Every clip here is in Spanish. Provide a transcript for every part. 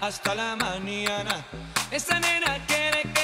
hasta la mañana. Esta nena quiere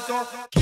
falso.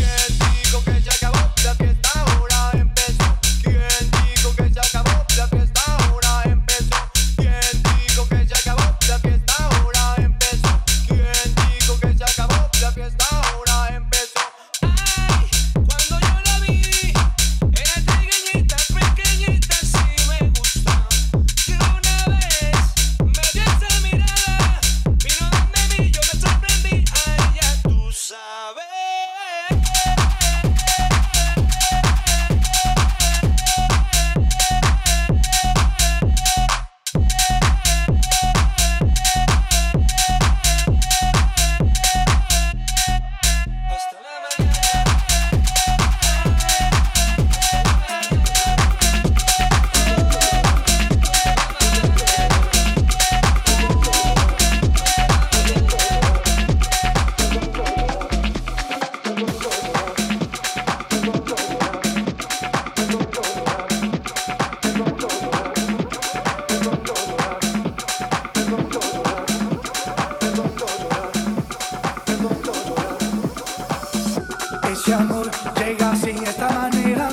ese amor llega así esta manera,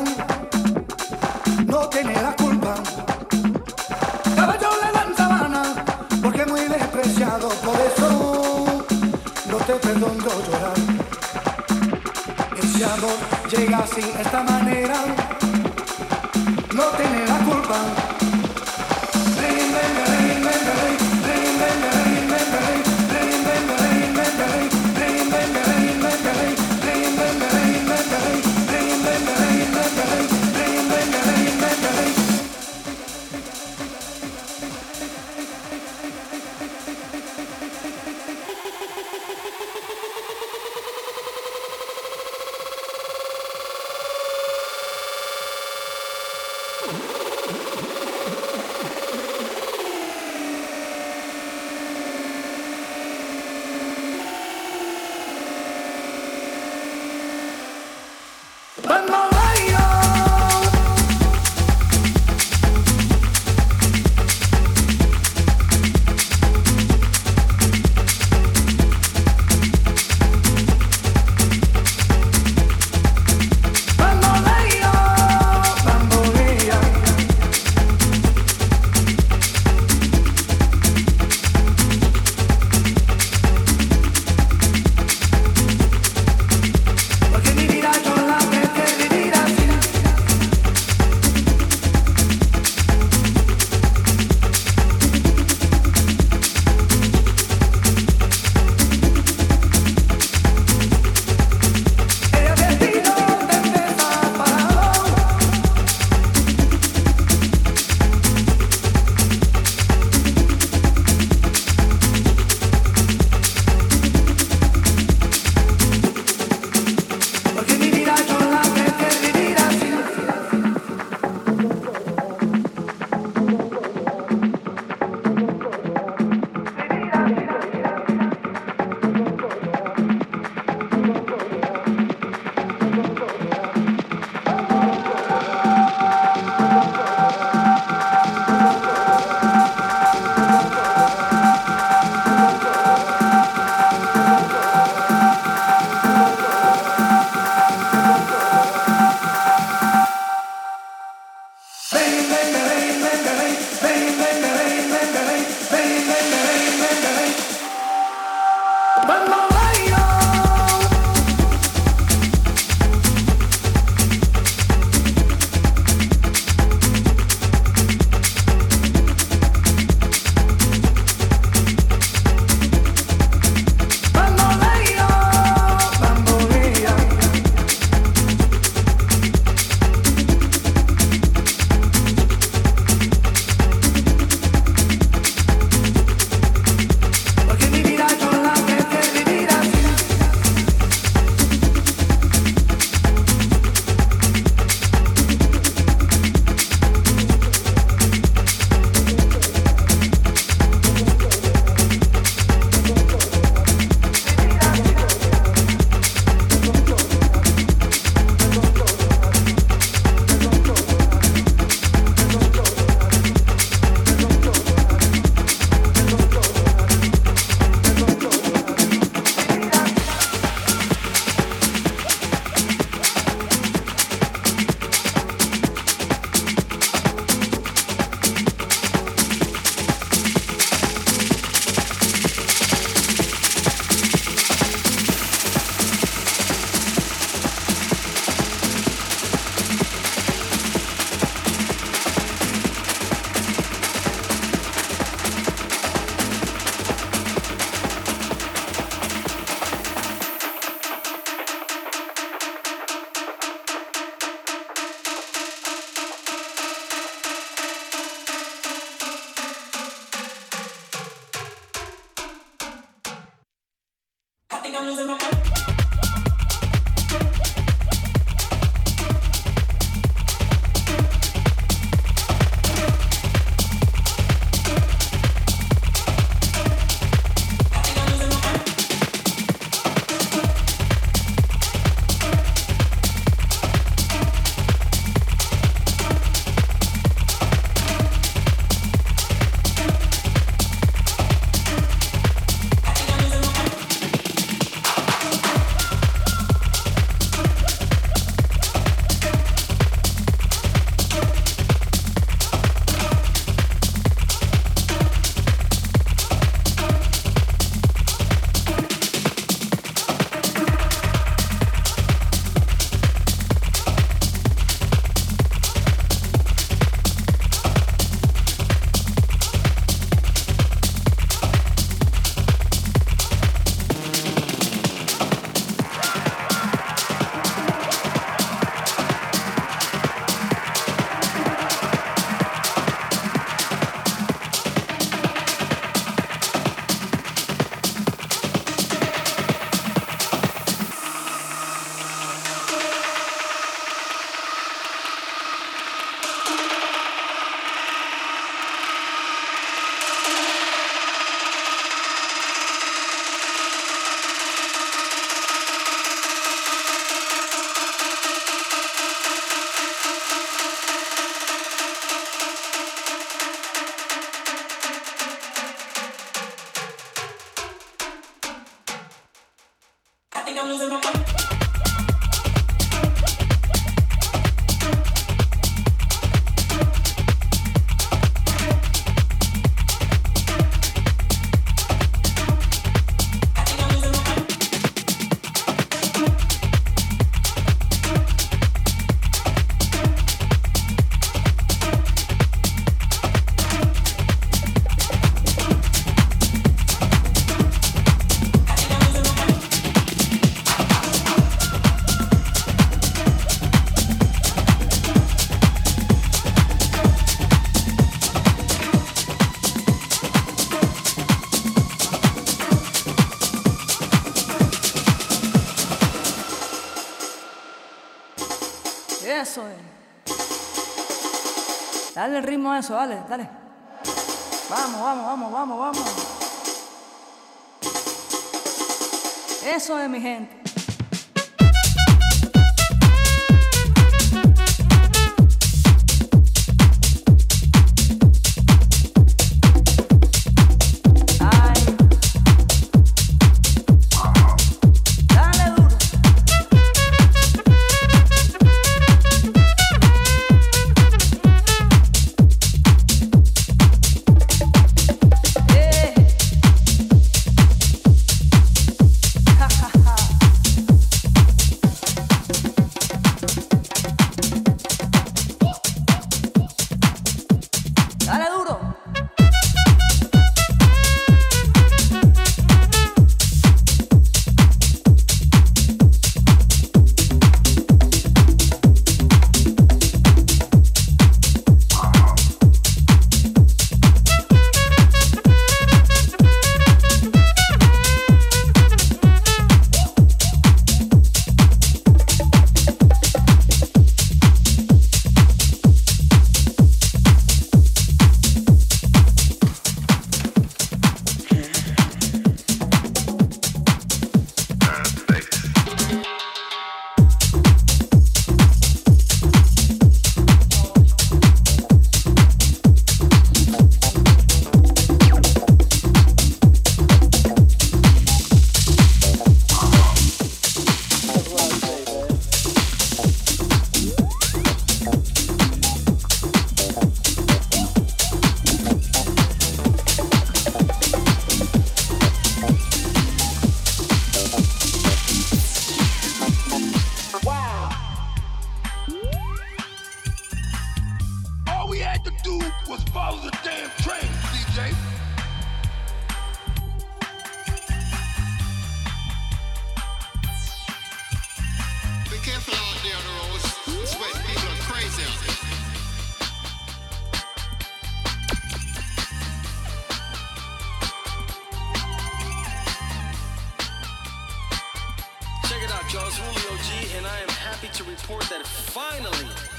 no tiene la culpa. Caballo le dan porque muy despreciado, por eso no te perdono llorar. Ese amor llega así esta manera. Dale el ritmo a eso, dale, dale. Vamos, vamos, vamos, vamos, vamos. Eso es mi gente.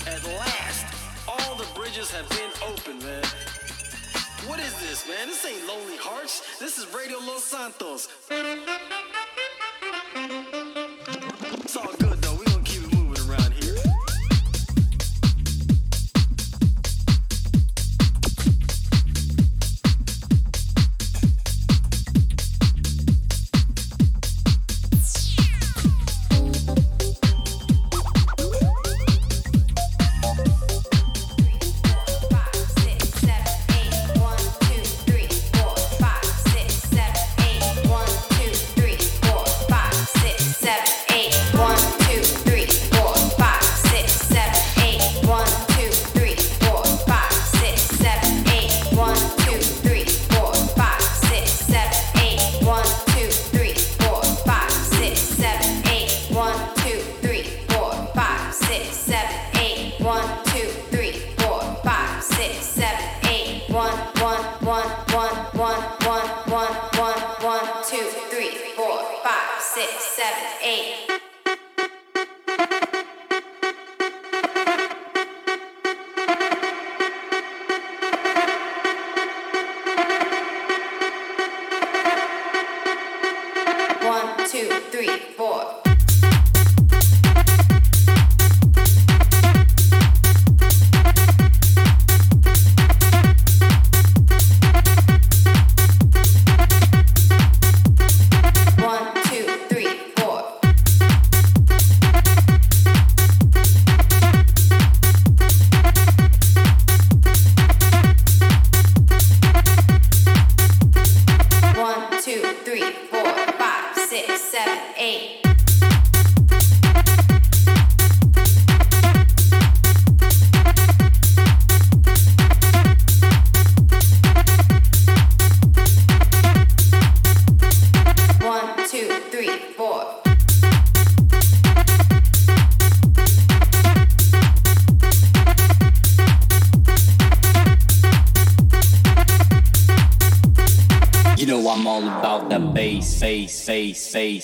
At last, all the bridges have been opened, man. What is this, man? This ain't Lonely Hearts. This is Radio Los Santos. three, four. say